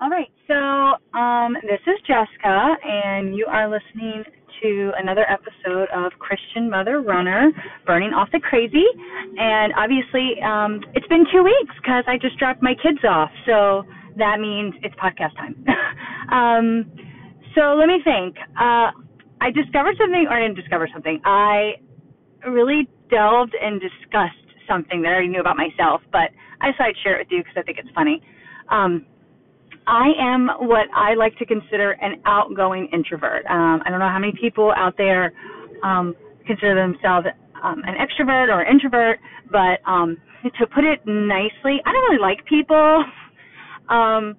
All right, so um, this is Jessica, and you are listening to another episode of Christian Mother Runner, Burning Off the Crazy. And obviously, um, it's been two weeks because I just dropped my kids off, so that means it's podcast time. um, so let me think. Uh, I discovered something, or I didn't discover something. I really delved and discussed something that I already knew about myself, but I decided to share it with you because I think it's funny. Um, I am what I like to consider an outgoing introvert. Um, I don't know how many people out there um, consider themselves um, an extrovert or introvert, but um, to put it nicely, I don't really like people. Um,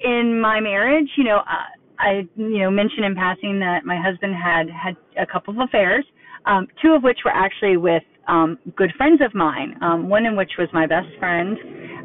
in my marriage, you know, uh, I you know mentioned in passing that my husband had had a couple of affairs, um, two of which were actually with um, good friends of mine. Um, one in which was my best friend,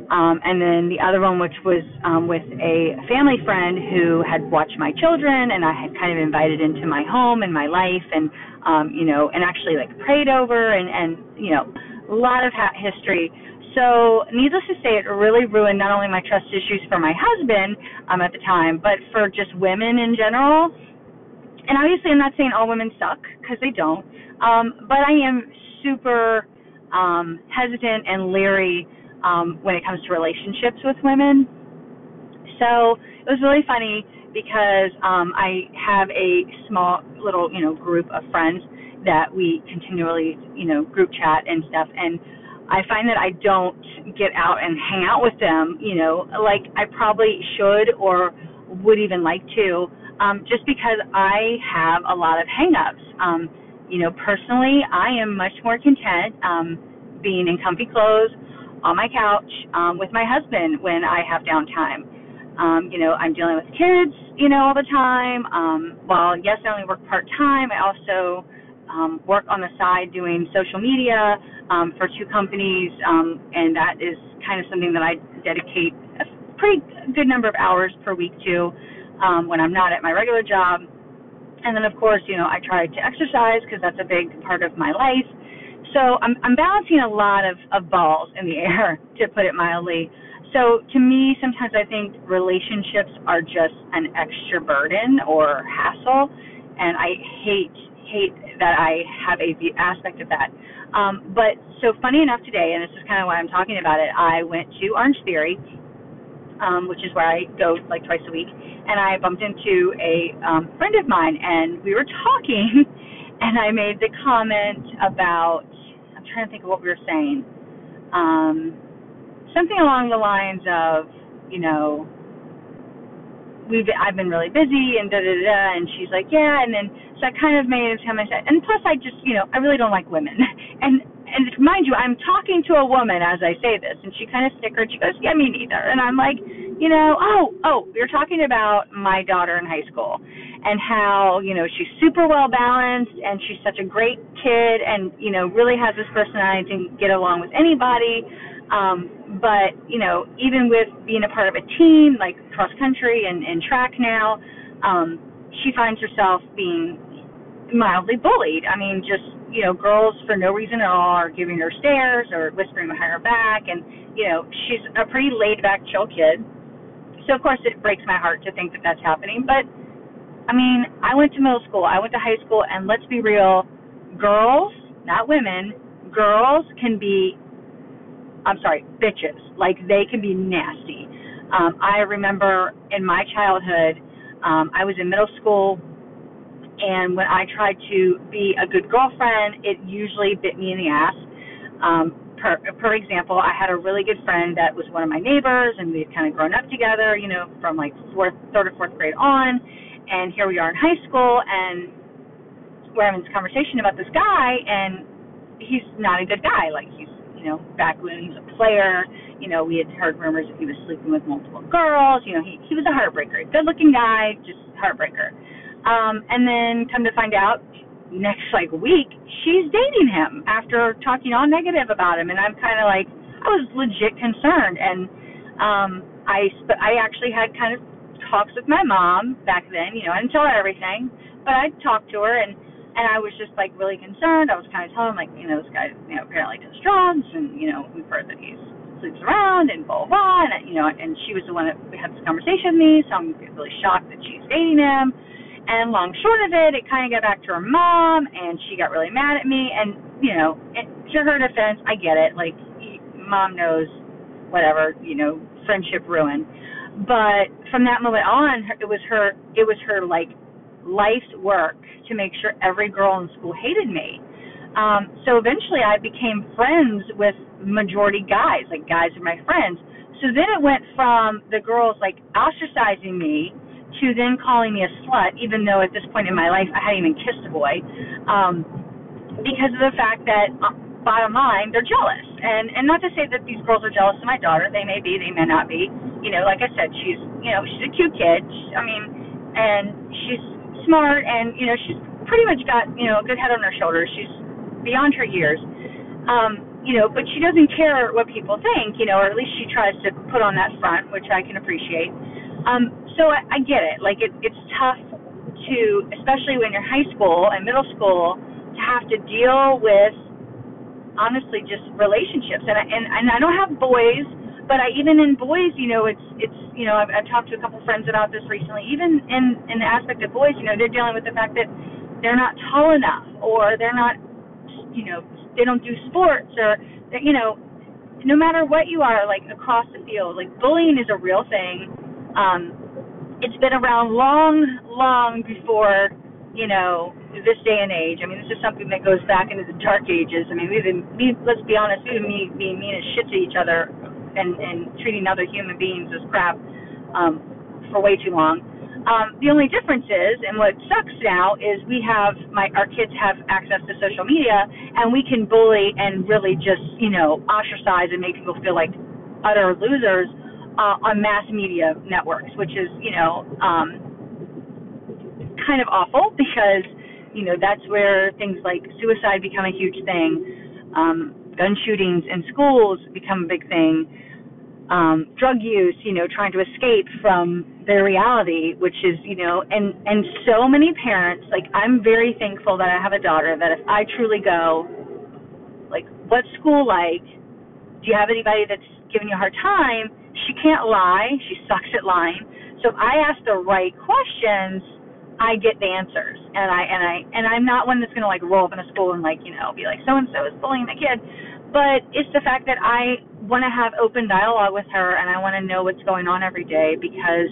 um, and then the other one, which was um, with a family friend who had watched my children, and I had kind of invited into my home and my life, and um, you know, and actually like prayed over, and and you know, a lot of ha- history. So, needless to say, it really ruined not only my trust issues for my husband um, at the time, but for just women in general. And obviously, I'm not saying all women suck because they don't, um, but I am super um, hesitant and leery um, when it comes to relationships with women. So it was really funny because um, I have a small little, you know, group of friends that we continually, you know, group chat and stuff. And I find that I don't get out and hang out with them, you know, like I probably should or would even like to, um, just because I have a lot of hangups. Um, you know, personally, I am much more content um, being in comfy clothes on my couch um, with my husband when I have downtime. Um, you know, I'm dealing with kids, you know, all the time. Um, while yes, I only work part time, I also um, work on the side doing social media um, for two companies, um, and that is kind of something that I dedicate a pretty good number of hours per week to um, when I'm not at my regular job. And then, of course, you know, I try to exercise because that's a big part of my life. So I'm, I'm balancing a lot of, of balls in the air, to put it mildly. So to me, sometimes I think relationships are just an extra burden or hassle, and I hate hate that I have a aspect of that. Um, but so funny enough today, and this is kind of why I'm talking about it. I went to Orange Theory, um, which is where I go like twice a week, and I bumped into a um, friend of mine, and we were talking, and I made the comment about trying to think of what we were saying. Um, something along the lines of, you know, we've I've been really busy and da da da, and she's like, yeah, and then so I kind of made it to I and plus I just, you know, I really don't like women, and and mind you, I'm talking to a woman as I say this, and she kind of snickered. She goes, yeah, me neither, and I'm like, you know, oh, oh, are talking about my daughter in high school, and how you know she's super well balanced and she's such a great kid and you know really has this personality to get along with anybody. Um but you know even with being a part of a team like cross country and, and track now um she finds herself being mildly bullied. I mean just you know girls for no reason at all are giving her stares or whispering behind her back and you know she's a pretty laid back chill kid. So of course it breaks my heart to think that that's happening but I mean, I went to middle school, I went to high school, and let's be real, girls, not women, girls can be, I'm sorry, bitches. Like, they can be nasty. Um, I remember in my childhood, um, I was in middle school, and when I tried to be a good girlfriend, it usually bit me in the ass. Um, per, per example, I had a really good friend that was one of my neighbors, and we had kind of grown up together, you know, from like fourth, third or fourth grade on and here we are in high school, and we're having this conversation about this guy, and he's not a good guy. Like he's, you know, back when he was a player, you know, we had heard rumors that he was sleeping with multiple girls. You know, he he was a heartbreaker. Good-looking guy, just heartbreaker. Um, and then come to find out, next like week, she's dating him after talking all negative about him, and I'm kind of like, I was legit concerned, and um, I sp- I actually had kind of talks with my mom back then. You know, I didn't tell her everything, but I'd talk to her and and I was just like really concerned. I was kind of telling like, you know, this guy, you know, apparently does drugs, and you know, we've heard that he's sleeps around and blah, blah. And, you know, and she was the one that had this conversation with me, so I'm really shocked that she's dating him. And long short of it, it kind of got back to her mom, and she got really mad at me. And, you know, it, to her defense, I get it. Like, mom knows whatever, you know, friendship ruin. But from that moment on, it was her, it was her, like, life's work to make sure every girl in school hated me. Um, so eventually I became friends with majority guys, like guys are my friends. So then it went from the girls like ostracizing me to then calling me a slut, even though at this point in my life I hadn't even kissed a boy, um, because of the fact that, uh, bottom line, they're jealous. And and not to say that these girls are jealous of my daughter. They may be, they may not be. You know, like I said, she's you know she's a cute kid. I mean, and she's smart, and you know she's pretty much got you know a good head on her shoulders. She's beyond her years. Um, you know, but she doesn't care what people think, you know, or at least she tries to put on that front, which I can appreciate. Um, so I, I get it. Like it, it's tough to, especially when you're high school and middle school, to have to deal with honestly just relationships. And I, and and I don't have boys, but I even in boys, you know, it's it's you know, I've, I've talked to a couple friends about this recently. Even in in the aspect of boys, you know, they're dealing with the fact that they're not tall enough or they're not you know they don't do sports or you know no matter what you are like across the field like bullying is a real thing um it's been around long long before you know this day and age i mean this is something that goes back into the dark ages. I mean we've been we, let's be honest we've been being mean as shit to each other and and treating other human beings as crap um for way too long. Um, the only difference is, and what sucks now, is we have my our kids have access to social media, and we can bully and really just you know ostracize and make people feel like utter losers uh, on mass media networks, which is you know um, kind of awful because you know that's where things like suicide become a huge thing, um, gun shootings in schools become a big thing um, drug use, you know, trying to escape from their reality, which is, you know, and and so many parents, like I'm very thankful that I have a daughter that if I truly go, like, what's school like? Do you have anybody that's giving you a hard time? She can't lie. She sucks at lying. So if I ask the right questions, I get the answers. And I and I and I'm not one that's gonna like roll up in a school and like, you know, be like, so and so is bullying the kid. But it's the fact that I want to have open dialogue with her and I want to know what's going on every day because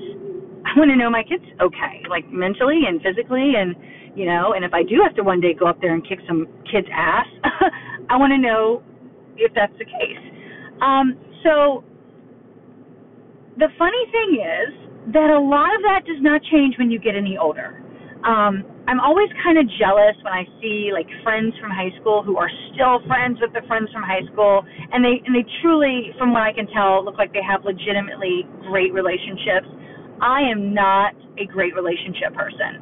I want to know my kids okay, like mentally and physically and you know, and if I do have to one day go up there and kick some kid's ass, I want to know if that's the case. Um, so the funny thing is that a lot of that does not change when you get any older. Um, I'm always kind of jealous when I see like friends from high school who are still friends with the friends from high school, and they and they truly, from what I can tell, look like they have legitimately great relationships. I am not a great relationship person.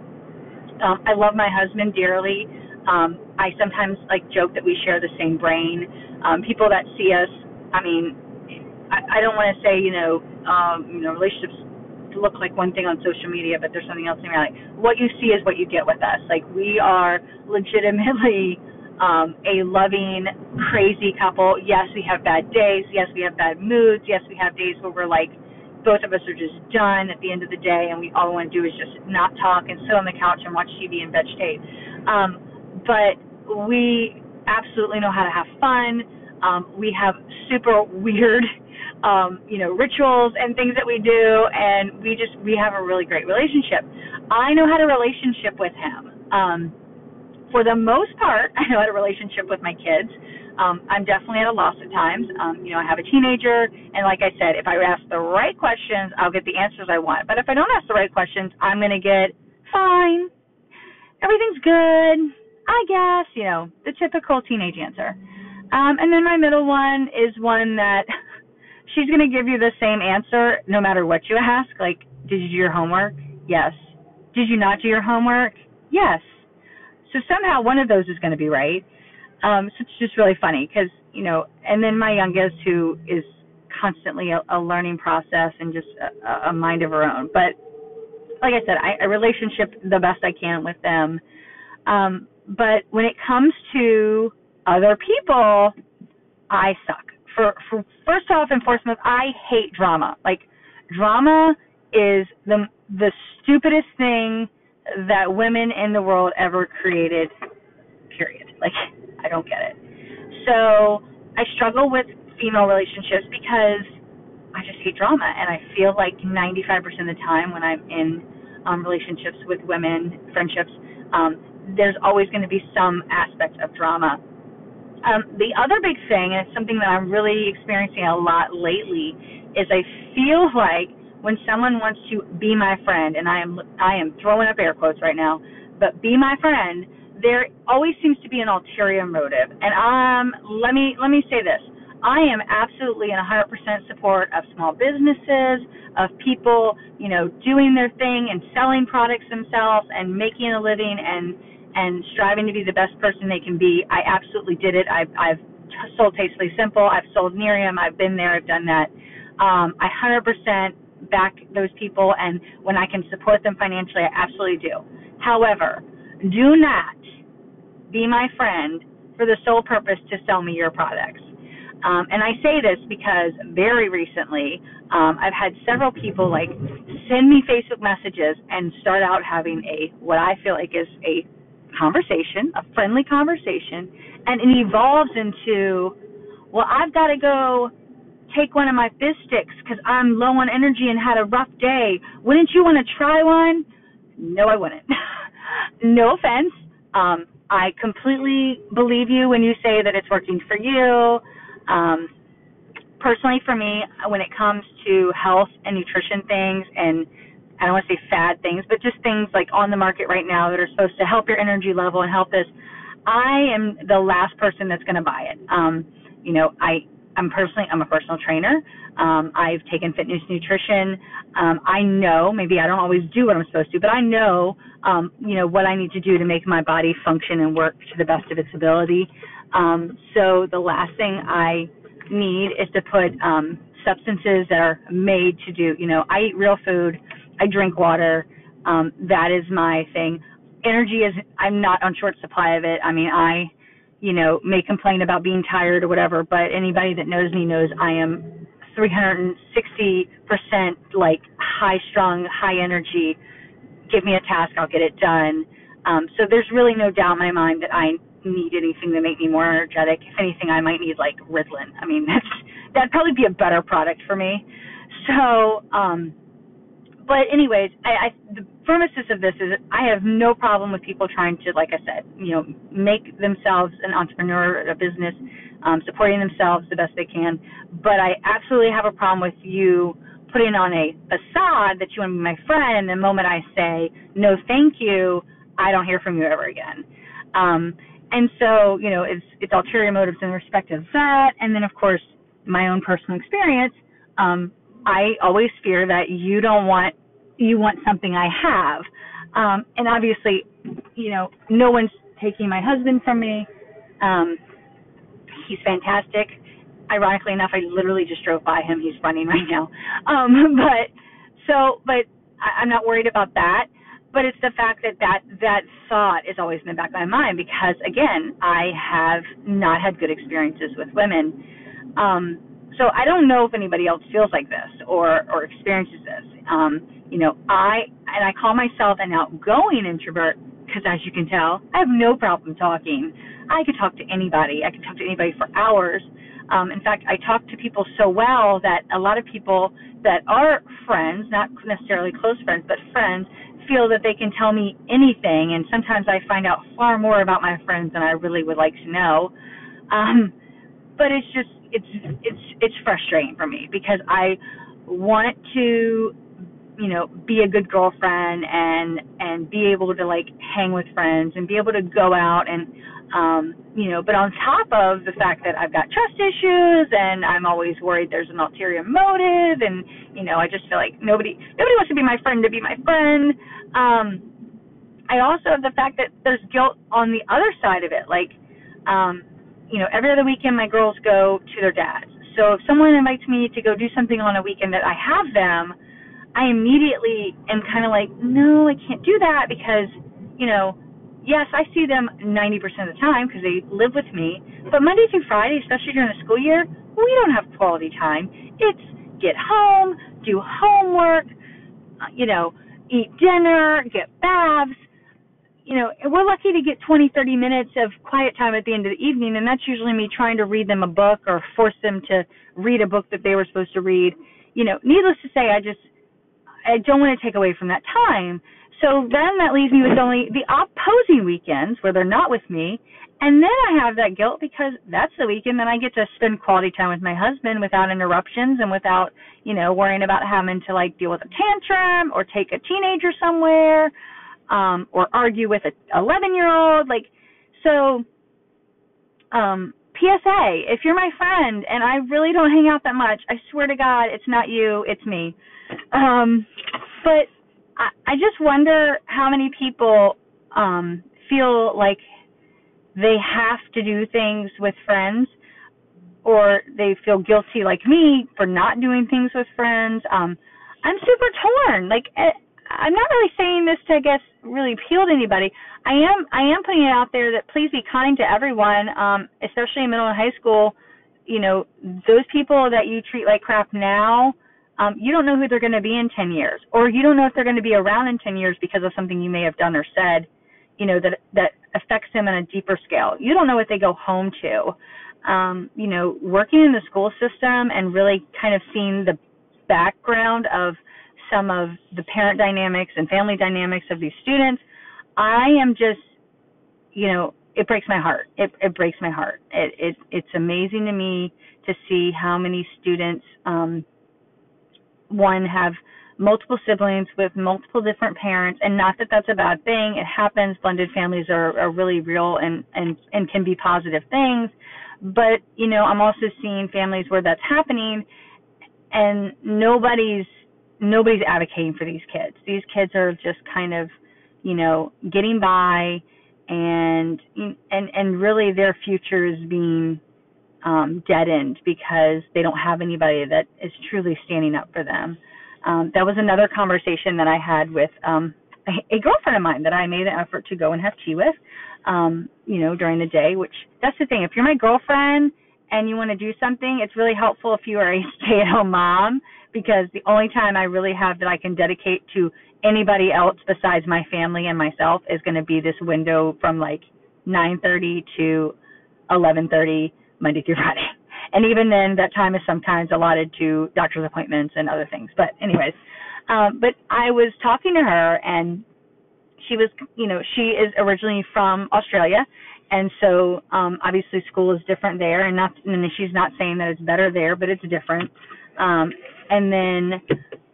Um, I love my husband dearly. Um, I sometimes like joke that we share the same brain. Um, people that see us, I mean, I, I don't want to say you know, um, you know, relationships look like one thing on social media, but there's something else in reality. What you see is what you get with us. Like we are legitimately um, a loving, crazy couple. Yes, we have bad days. Yes, we have bad moods. Yes, we have days where we're like, both of us are just done at the end of the day, and we all we want to do is just not talk and sit on the couch and watch TV and vegetate. Um, but we absolutely know how to have fun. Um, we have super weird um, you know, rituals and things that we do, and we just we have a really great relationship. I know how to relationship with him. Um, for the most part, I know how to relationship with my kids. Um, I'm definitely at a loss at times. Um, you know, I have a teenager, and like I said, if I ask the right questions, I'll get the answers I want. But if I don't ask the right questions, I'm going to get fine. Everything's good. I guess, you know, the typical teenage answer. Um, and then my middle one is one that she's going to give you the same answer no matter what you ask. Like, did you do your homework? Yes. Did you not do your homework? Yes. So somehow one of those is going to be right. Um, so it's just really funny because, you know, and then my youngest who is constantly a, a learning process and just a, a mind of her own. But like I said, I, I relationship the best I can with them. Um, but when it comes to other people, I suck for, for first off and foremost, I hate drama. Like drama is the the stupidest thing that women in the world ever created. Period. Like I don't get it. So I struggle with female relationships because I just hate drama, and I feel like 95% of the time when I'm in um, relationships with women, friendships, um, there's always going to be some aspect of drama. Um, the other big thing, and it's something that I'm really experiencing a lot lately, is I feel like when someone wants to be my friend, and I am I am throwing up air quotes right now, but be my friend, there always seems to be an ulterior motive. And um, let me let me say this: I am absolutely in 100% support of small businesses, of people, you know, doing their thing and selling products themselves and making a living and and striving to be the best person they can be. I absolutely did it. I've I've sold Tastefully Simple. I've sold Nerium. I've been there. I've done that. Um, I 100% back those people, and when I can support them financially, I absolutely do. However, do not be my friend for the sole purpose to sell me your products. Um, and I say this because very recently, um, I've had several people like send me Facebook messages and start out having a what I feel like is a conversation, a friendly conversation, and it evolves into, well, I've got to go take one of my fizz sticks because I'm low on energy and had a rough day. Wouldn't you want to try one? No, I wouldn't. no offense. Um, I completely believe you when you say that it's working for you. Um, personally, for me, when it comes to health and nutrition things, and I don't want to say fad things, but just things like on the market right now that are supposed to help your energy level and help this, I am the last person that's going to buy it. Um, you know, I I'm personally I'm a personal trainer. Um, I've taken fitness nutrition. Um, I know maybe I don't always do what I'm supposed to, but I know um, you know what I need to do to make my body function and work to the best of its ability. Um, so the last thing I need is to put um, substances that are made to do. You know, I eat real food. I drink water. Um, that is my thing. Energy is I'm not on short supply of it. I mean, I you know, may complain about being tired or whatever, but anybody that knows me knows I am 360% like high strung, high energy. Give me a task, I'll get it done. Um, so there's really no doubt in my mind that I need anything to make me more energetic. If anything, I might need like Ritalin. I mean, that's that'd probably be a better product for me. So, um, but anyways, I, I the premises of this is I have no problem with people trying to, like I said, you know, make themselves an entrepreneur, a business, um, supporting themselves the best they can. But I absolutely have a problem with you putting on a facade that you want to be my friend, and the moment I say no, thank you, I don't hear from you ever again. Um, and so, you know, it's it's ulterior motives in respect of that, and then of course my own personal experience. Um, I always fear that you don't want you want something I have. Um, and obviously, you know, no one's taking my husband from me. Um, he's fantastic. Ironically enough, I literally just drove by him. He's running right now. Um, but so, but I, I'm not worried about that. But it's the fact that that that thought is always in the back of my mind because again, I have not had good experiences with women. Um, so I don't know if anybody else feels like this or or experiences this. Um, you know, I and I call myself an outgoing introvert because, as you can tell, I have no problem talking. I could talk to anybody. I could talk to anybody for hours. Um, in fact, I talk to people so well that a lot of people that are friends, not necessarily close friends, but friends, feel that they can tell me anything. And sometimes I find out far more about my friends than I really would like to know. Um, but it's just it's it's it's frustrating for me because I want to you know be a good girlfriend and and be able to like hang with friends and be able to go out and um you know but on top of the fact that I've got trust issues and I'm always worried there's an ulterior motive and you know I just feel like nobody nobody wants to be my friend to be my friend. Um I also have the fact that there's guilt on the other side of it. Like um you know every other weekend my girls go to their dads so if someone invites me to go do something on a weekend that I have them I immediately am kind of like, no, I can't do that because, you know, yes, I see them 90% of the time because they live with me. But Monday through Friday, especially during the school year, we don't have quality time. It's get home, do homework, uh, you know, eat dinner, get baths. You know, we're lucky to get 20, 30 minutes of quiet time at the end of the evening, and that's usually me trying to read them a book or force them to read a book that they were supposed to read. You know, needless to say, I just I don't want to take away from that time. So then that leaves me with only the opposing weekends where they're not with me, and then I have that guilt because that's the weekend that I get to spend quality time with my husband without interruptions and without, you know, worrying about having to like deal with a tantrum or take a teenager somewhere, um, or argue with a 11 year old. Like, so, um, PSA, if you're my friend and I really don't hang out that much, I swear to God, it's not you, it's me. Um, but I, I just wonder how many people, um, feel like they have to do things with friends or they feel guilty like me for not doing things with friends. Um, I'm super torn. Like eh, I'm not really saying this to I guess really appeal to anybody. I am I am putting it out there that please be kind to everyone, um, especially in middle and high school. You know, those people that you treat like crap now, um, you don't know who they're going to be in 10 years, or you don't know if they're going to be around in 10 years because of something you may have done or said you know that that affects them on a deeper scale. You don't know what they go home to. Um, you know, working in the school system and really kind of seeing the background of some of the parent dynamics and family dynamics of these students, I am just, you know, it breaks my heart. It it breaks my heart. It it it's amazing to me to see how many students um one have multiple siblings with multiple different parents and not that that's a bad thing it happens blended families are, are really real and, and and can be positive things but you know i'm also seeing families where that's happening and nobody's nobody's advocating for these kids these kids are just kind of you know getting by and and and really their future is being um deadened because they don't have anybody that is truly standing up for them um, that was another conversation that I had with um, a, a girlfriend of mine that I made an effort to go and have tea with, um, you know, during the day. Which that's the thing. If you're my girlfriend and you want to do something, it's really helpful if you are a stay-at-home mom because the only time I really have that I can dedicate to anybody else besides my family and myself is going to be this window from like 9:30 to 11:30 Monday through Friday. And even then that time is sometimes allotted to doctor's appointments and other things. But anyways um but i was talking to her and she was you know she is originally from australia. And so um obviously school is different there and not and she's not saying that it's better there but it's different um and then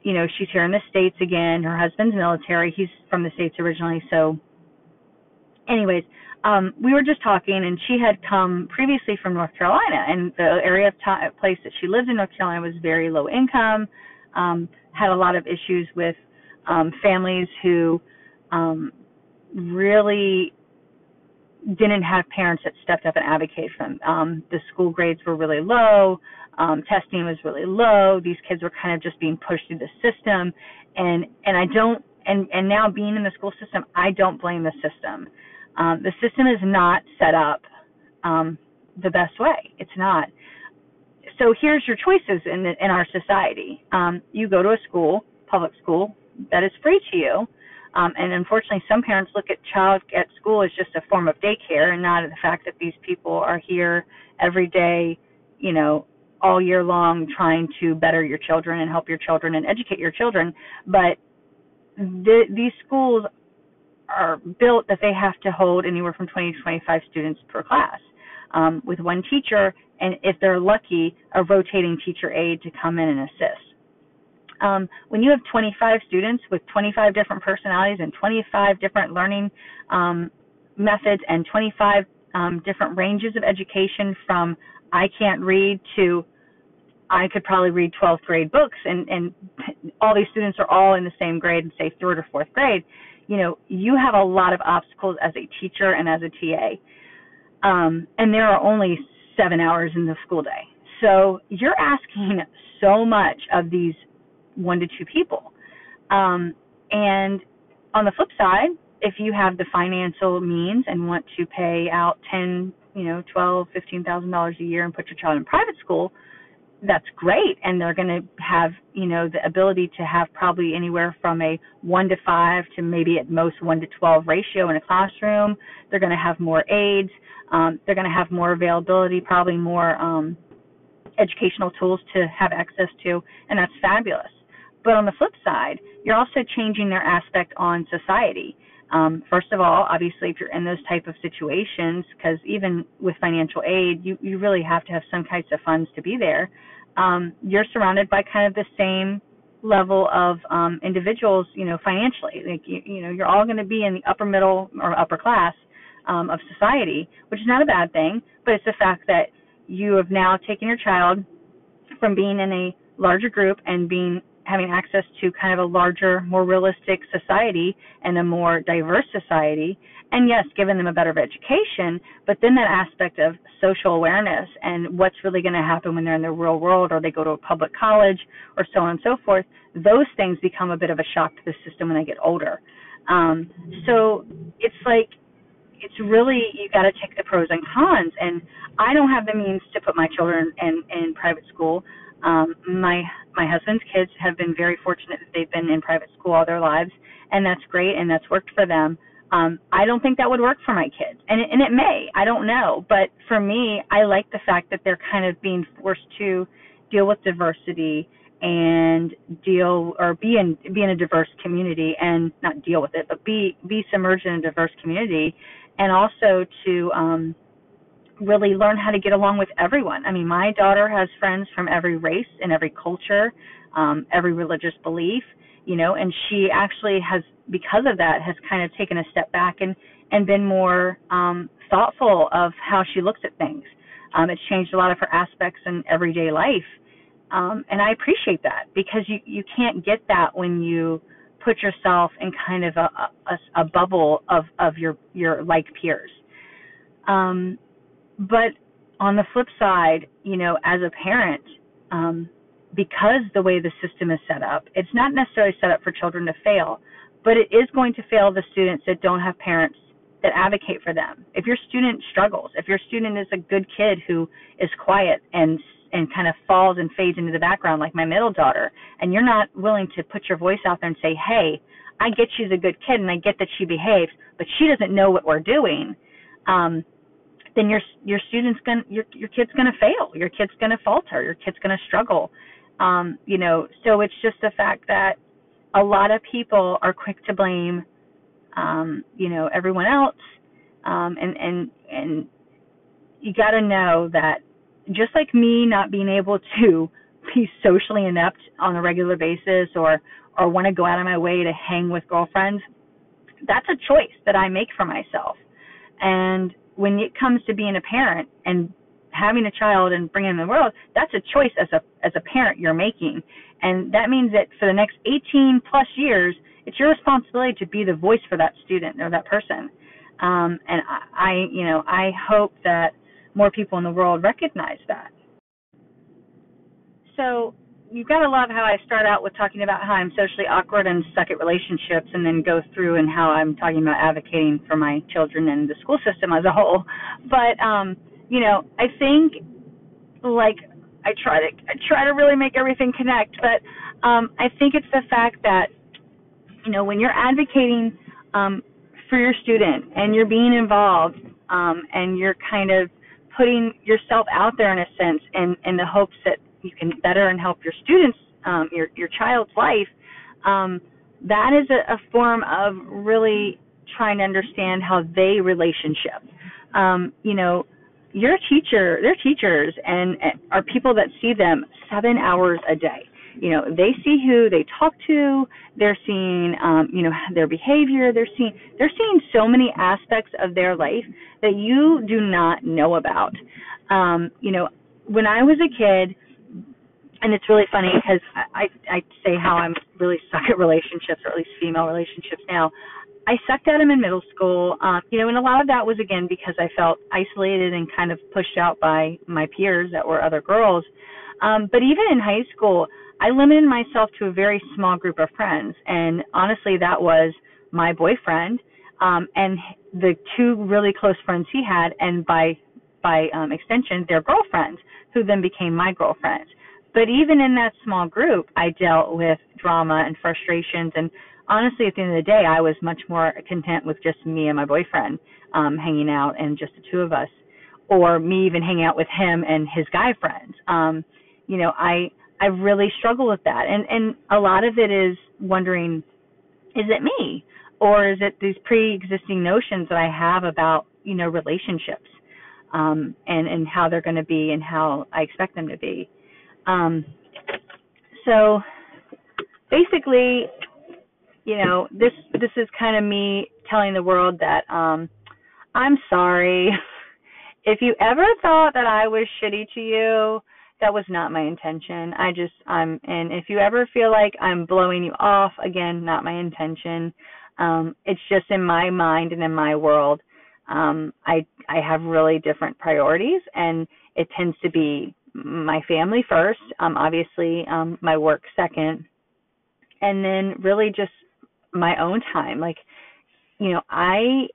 you know she's here in the states again. Her husband's military. He's from the states originally. So anyways um, we were just talking, and she had come previously from North Carolina, and the area of t- place that she lived in North Carolina was very low income, um, had a lot of issues with um, families who um, really didn't have parents that stepped up and advocated for them. Um, the school grades were really low, um, testing was really low. These kids were kind of just being pushed through the system, and and I don't and and now being in the school system, I don't blame the system um, the system is not set up um, the best way. It's not. So here's your choices in the, in our society. Um, you go to a school, public school, that is free to you. Um, and unfortunately, some parents look at child at school as just a form of daycare, and not the fact that these people are here every day, you know, all year long, trying to better your children and help your children and educate your children. But the, these schools are built that they have to hold anywhere from 20 to 25 students per class um, with one teacher, and if they're lucky, a rotating teacher aide to come in and assist. Um, when you have 25 students with 25 different personalities and 25 different learning um, methods and 25 um, different ranges of education from I can't read to I could probably read 12th grade books and, and all these students are all in the same grade and say third or fourth grade, you know, you have a lot of obstacles as a teacher and as a TA. Um, and there are only seven hours in the school day. So you're asking so much of these one to two people. Um, and on the flip side, if you have the financial means and want to pay out ten, you know, twelve, fifteen thousand dollars a year and put your child in private school, that's great. And they're going to have you know the ability to have probably anywhere from a 1 to 5 to maybe at most 1 to 12 ratio in a classroom. They're going to have more aides um, they're going to have more availability probably more um, educational tools to have access to and that's fabulous. But on the flip side you're also changing their aspect on society um, first of all, obviously, if you're in those type of situations, because even with financial aid, you, you really have to have some types of funds to be there. Um, you're surrounded by kind of the same level of um, individuals, you know, financially. Like you, you know, you're all going to be in the upper middle or upper class um, of society, which is not a bad thing, but it's the fact that you have now taken your child from being in a larger group and being having access to kind of a larger, more realistic society and a more diverse society. And yes, giving them a better education, but then that aspect of social awareness and what's really going to happen when they're in the real world or they go to a public college or so on and so forth, those things become a bit of a shock to the system when they get older. Um, so it's like, it's really, you got to take the pros and cons. And I don't have the means to put my children in, in private school. Um, my my husband's kids have been very fortunate that they've been in private school all their lives, and that's great, and that's worked for them. Um, I don't think that would work for my kids, and it, and it may. I don't know, but for me, I like the fact that they're kind of being forced to deal with diversity and deal or be in be in a diverse community and not deal with it, but be be submerged in a diverse community, and also to um, really learn how to get along with everyone. I mean, my daughter has friends from every race and every culture, um, every religious belief, you know, and she actually has, because of that, has kind of taken a step back and and been more um, thoughtful of how she looks at things. Um, it's changed a lot of her aspects in everyday life, um, and I appreciate that because you you can't get that when you put yourself in kind of a, a, a bubble of of your your like peers. Um, but on the flip side, you know, as a parent, um, because the way the system is set up, it's not necessarily set up for children to fail, but it is going to fail the students that don't have parents that advocate for them. If your student struggles, if your student is a good kid who is quiet and and kind of falls and fades into the background like my middle daughter, and you're not willing to put your voice out there and say, "Hey, I get she's a good kid and I get that she behaves, but she doesn't know what we're doing." Um, then your your student's going your your kid's going to fail. Your kid's going to falter. Your kid's going to struggle. Um, you know, so it's just the fact that a lot of people are quick to blame um, you know, everyone else. Um, and and and you got to know that just like me not being able to be socially inept on a regular basis or or want to go out of my way to hang with girlfriends, that's a choice that I make for myself. And when it comes to being a parent and having a child and bringing them in the world, that's a choice as a as a parent you're making, and that means that for the next 18 plus years, it's your responsibility to be the voice for that student or that person. Um, and I, I, you know, I hope that more people in the world recognize that. So you've got to love how I start out with talking about how I'm socially awkward and stuck at relationships, and then go through and how I'm talking about advocating for my children and the school system as a whole. But um, you know, I think like I try to I try to really make everything connect, but um, I think it's the fact that you know when you're advocating um, for your student and you're being involved um, and you're kind of putting yourself out there in a sense in in the hopes that you can better and help your students, um, your your child's life, um, that is a, a form of really trying to understand how they relationship. Um, you know, your teacher, their teachers, and, and are people that see them seven hours a day. You know, they see who they talk to. They're seeing, um, you know, their behavior. They're seeing, they're seeing so many aspects of their life that you do not know about. Um, you know, when I was a kid, and it's really funny because I, I I say how I'm really stuck at relationships or at least female relationships now. I sucked at them in middle school, um, you know, and a lot of that was again because I felt isolated and kind of pushed out by my peers that were other girls. Um, but even in high school, I limited myself to a very small group of friends, and honestly, that was my boyfriend um, and the two really close friends he had, and by by um, extension, their girlfriends, who then became my girlfriends. But even in that small group, I dealt with drama and frustrations. And honestly, at the end of the day, I was much more content with just me and my boyfriend um, hanging out and just the two of us, or me even hanging out with him and his guy friends. Um, you know, I I really struggle with that, and and a lot of it is wondering, is it me, or is it these pre-existing notions that I have about you know relationships, um, and and how they're going to be and how I expect them to be. Um, so basically, you know, this this is kind of me telling the world that um, I'm sorry. if you ever thought that I was shitty to you, that was not my intention. I just I'm and if you ever feel like I'm blowing you off, again, not my intention. Um, it's just in my mind and in my world. Um, I I have really different priorities and it tends to be my family first, um, obviously um, my work second, and then really just my own time. Like, you know, I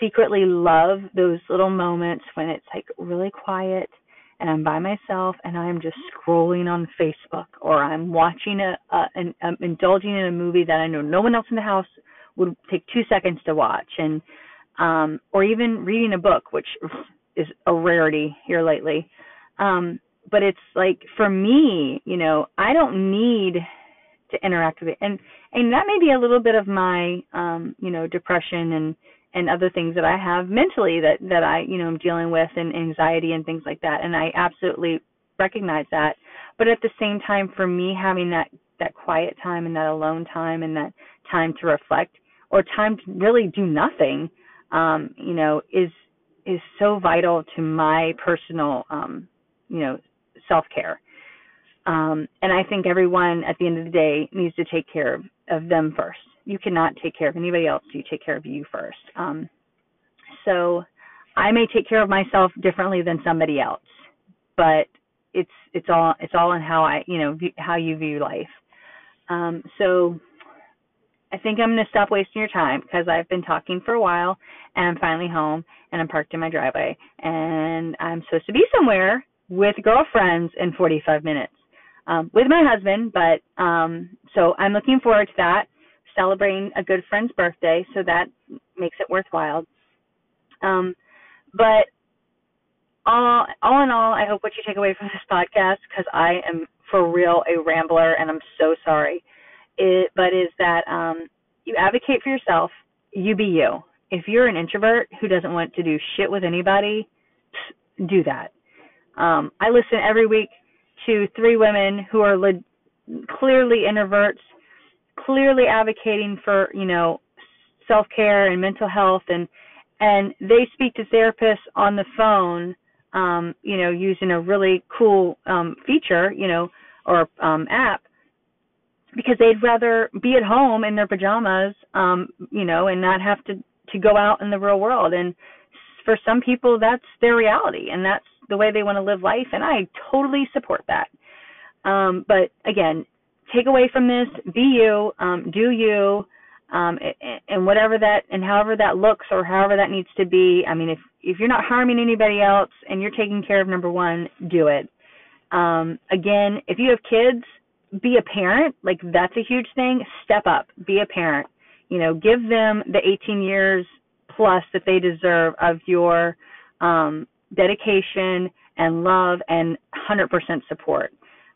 secretly love those little moments when it's like really quiet and I'm by myself and I'm just scrolling on Facebook or I'm watching a, a an um, indulging in a movie that I know no one else in the house would take two seconds to watch and um or even reading a book which is a rarity here lately um, but it's like for me, you know, I don't need to interact with it, and and that may be a little bit of my, um, you know, depression and and other things that I have mentally that that I, you know, I'm dealing with and anxiety and things like that, and I absolutely recognize that. But at the same time, for me, having that that quiet time and that alone time and that time to reflect or time to really do nothing, um, you know, is is so vital to my personal um, you know, self care. Um, and I think everyone at the end of the day needs to take care of them first. You cannot take care of anybody else. You take care of you first. Um, so I may take care of myself differently than somebody else, but it's it's all it's all in how I you know view, how you view life. Um, so I think I'm going to stop wasting your time because I've been talking for a while and I'm finally home and I'm parked in my driveway and I'm supposed to be somewhere with girlfriends in 45 minutes um, with my husband. But um, so I'm looking forward to that, celebrating a good friend's birthday. So that makes it worthwhile. Um, but all, all in all, I hope what you take away from this podcast, because I am for real a rambler and I'm so sorry. It, but is that um, you advocate for yourself, you be you. If you're an introvert who doesn't want to do shit with anybody, do that. Um, I listen every week to three women who are le- clearly introverts, clearly advocating for you know self care and mental health, and and they speak to therapists on the phone, um, you know, using a really cool um, feature, you know, or um, app, because they'd rather be at home in their pajamas, um, you know, and not have to to go out in the real world. And for some people, that's their reality, and that's the way they want to live life, and I totally support that. Um, but again, take away from this, be you, um, do you, um, and whatever that and however that looks or however that needs to be. I mean, if if you're not harming anybody else and you're taking care of number one, do it. Um, again, if you have kids, be a parent. Like that's a huge thing. Step up, be a parent. You know, give them the 18 years plus that they deserve of your um, dedication and love and 100% support.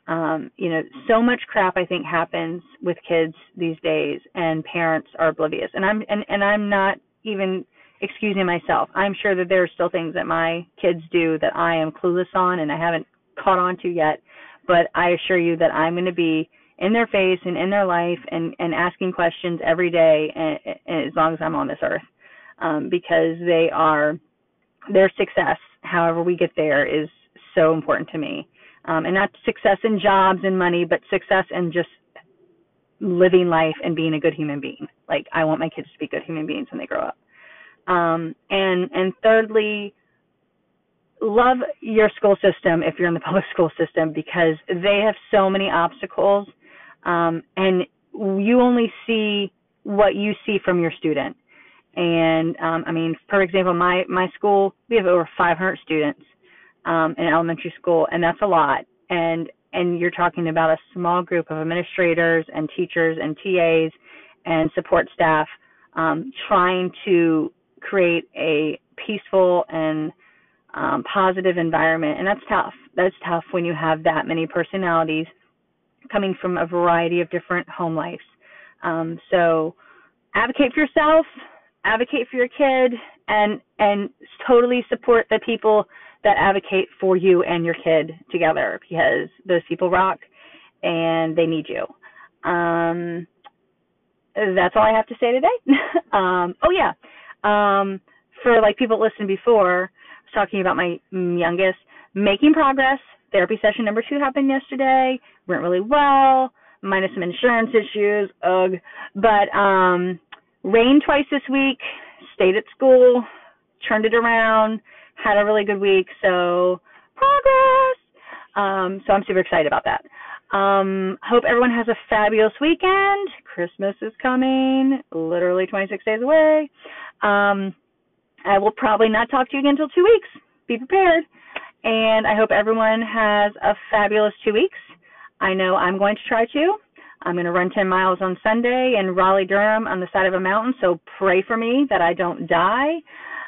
Um, you know, so much crap I think happens with kids these days, and parents are oblivious. And I'm and and I'm not even excusing myself. I'm sure that there are still things that my kids do that I am clueless on and I haven't caught on to yet. But I assure you that I'm going to be in their face and in their life and and asking questions every day, and, and as long as I'm on this earth, um, because they are their success however we get there is so important to me. Um, and not success in jobs and money, but success in just living life and being a good human being. Like I want my kids to be good human beings when they grow up. Um, and and thirdly, love your school system if you're in the public school system because they have so many obstacles, um, and you only see what you see from your student. And um, I mean, for example, my my school we have over 500 students um, in elementary school, and that's a lot. And and you're talking about a small group of administrators and teachers and TAs and support staff um, trying to create a peaceful and um, positive environment. And that's tough. That's tough when you have that many personalities coming from a variety of different home lives. Um, so advocate for yourself, advocate for your kid, and and totally support the people that advocate for you and your kid together because those people rock and they need you. Um, that's all I have to say today. um, oh yeah, um, for like people that listened before, I was talking about my youngest making progress. Therapy session number two happened yesterday. Went really well, minus some insurance issues. Ugh, but um, rained twice this week. Stayed at school, turned it around, had a really good week. So progress. Um, so I'm super excited about that. Um, hope everyone has a fabulous weekend. Christmas is coming, literally 26 days away. Um, I will probably not talk to you again until two weeks. Be prepared. And I hope everyone has a fabulous two weeks. I know I'm going to try to. I'm going to run 10 miles on Sunday in Raleigh, Durham on the side of a mountain. So pray for me that I don't die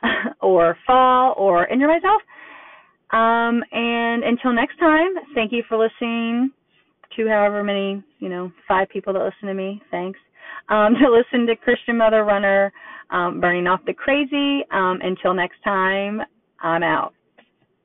or fall or injure myself. Um, and until next time, thank you for listening to however many, you know, five people that listen to me. Thanks. Um, to listen to Christian Mother Runner, um, Burning Off the Crazy. Um, until next time, I'm out.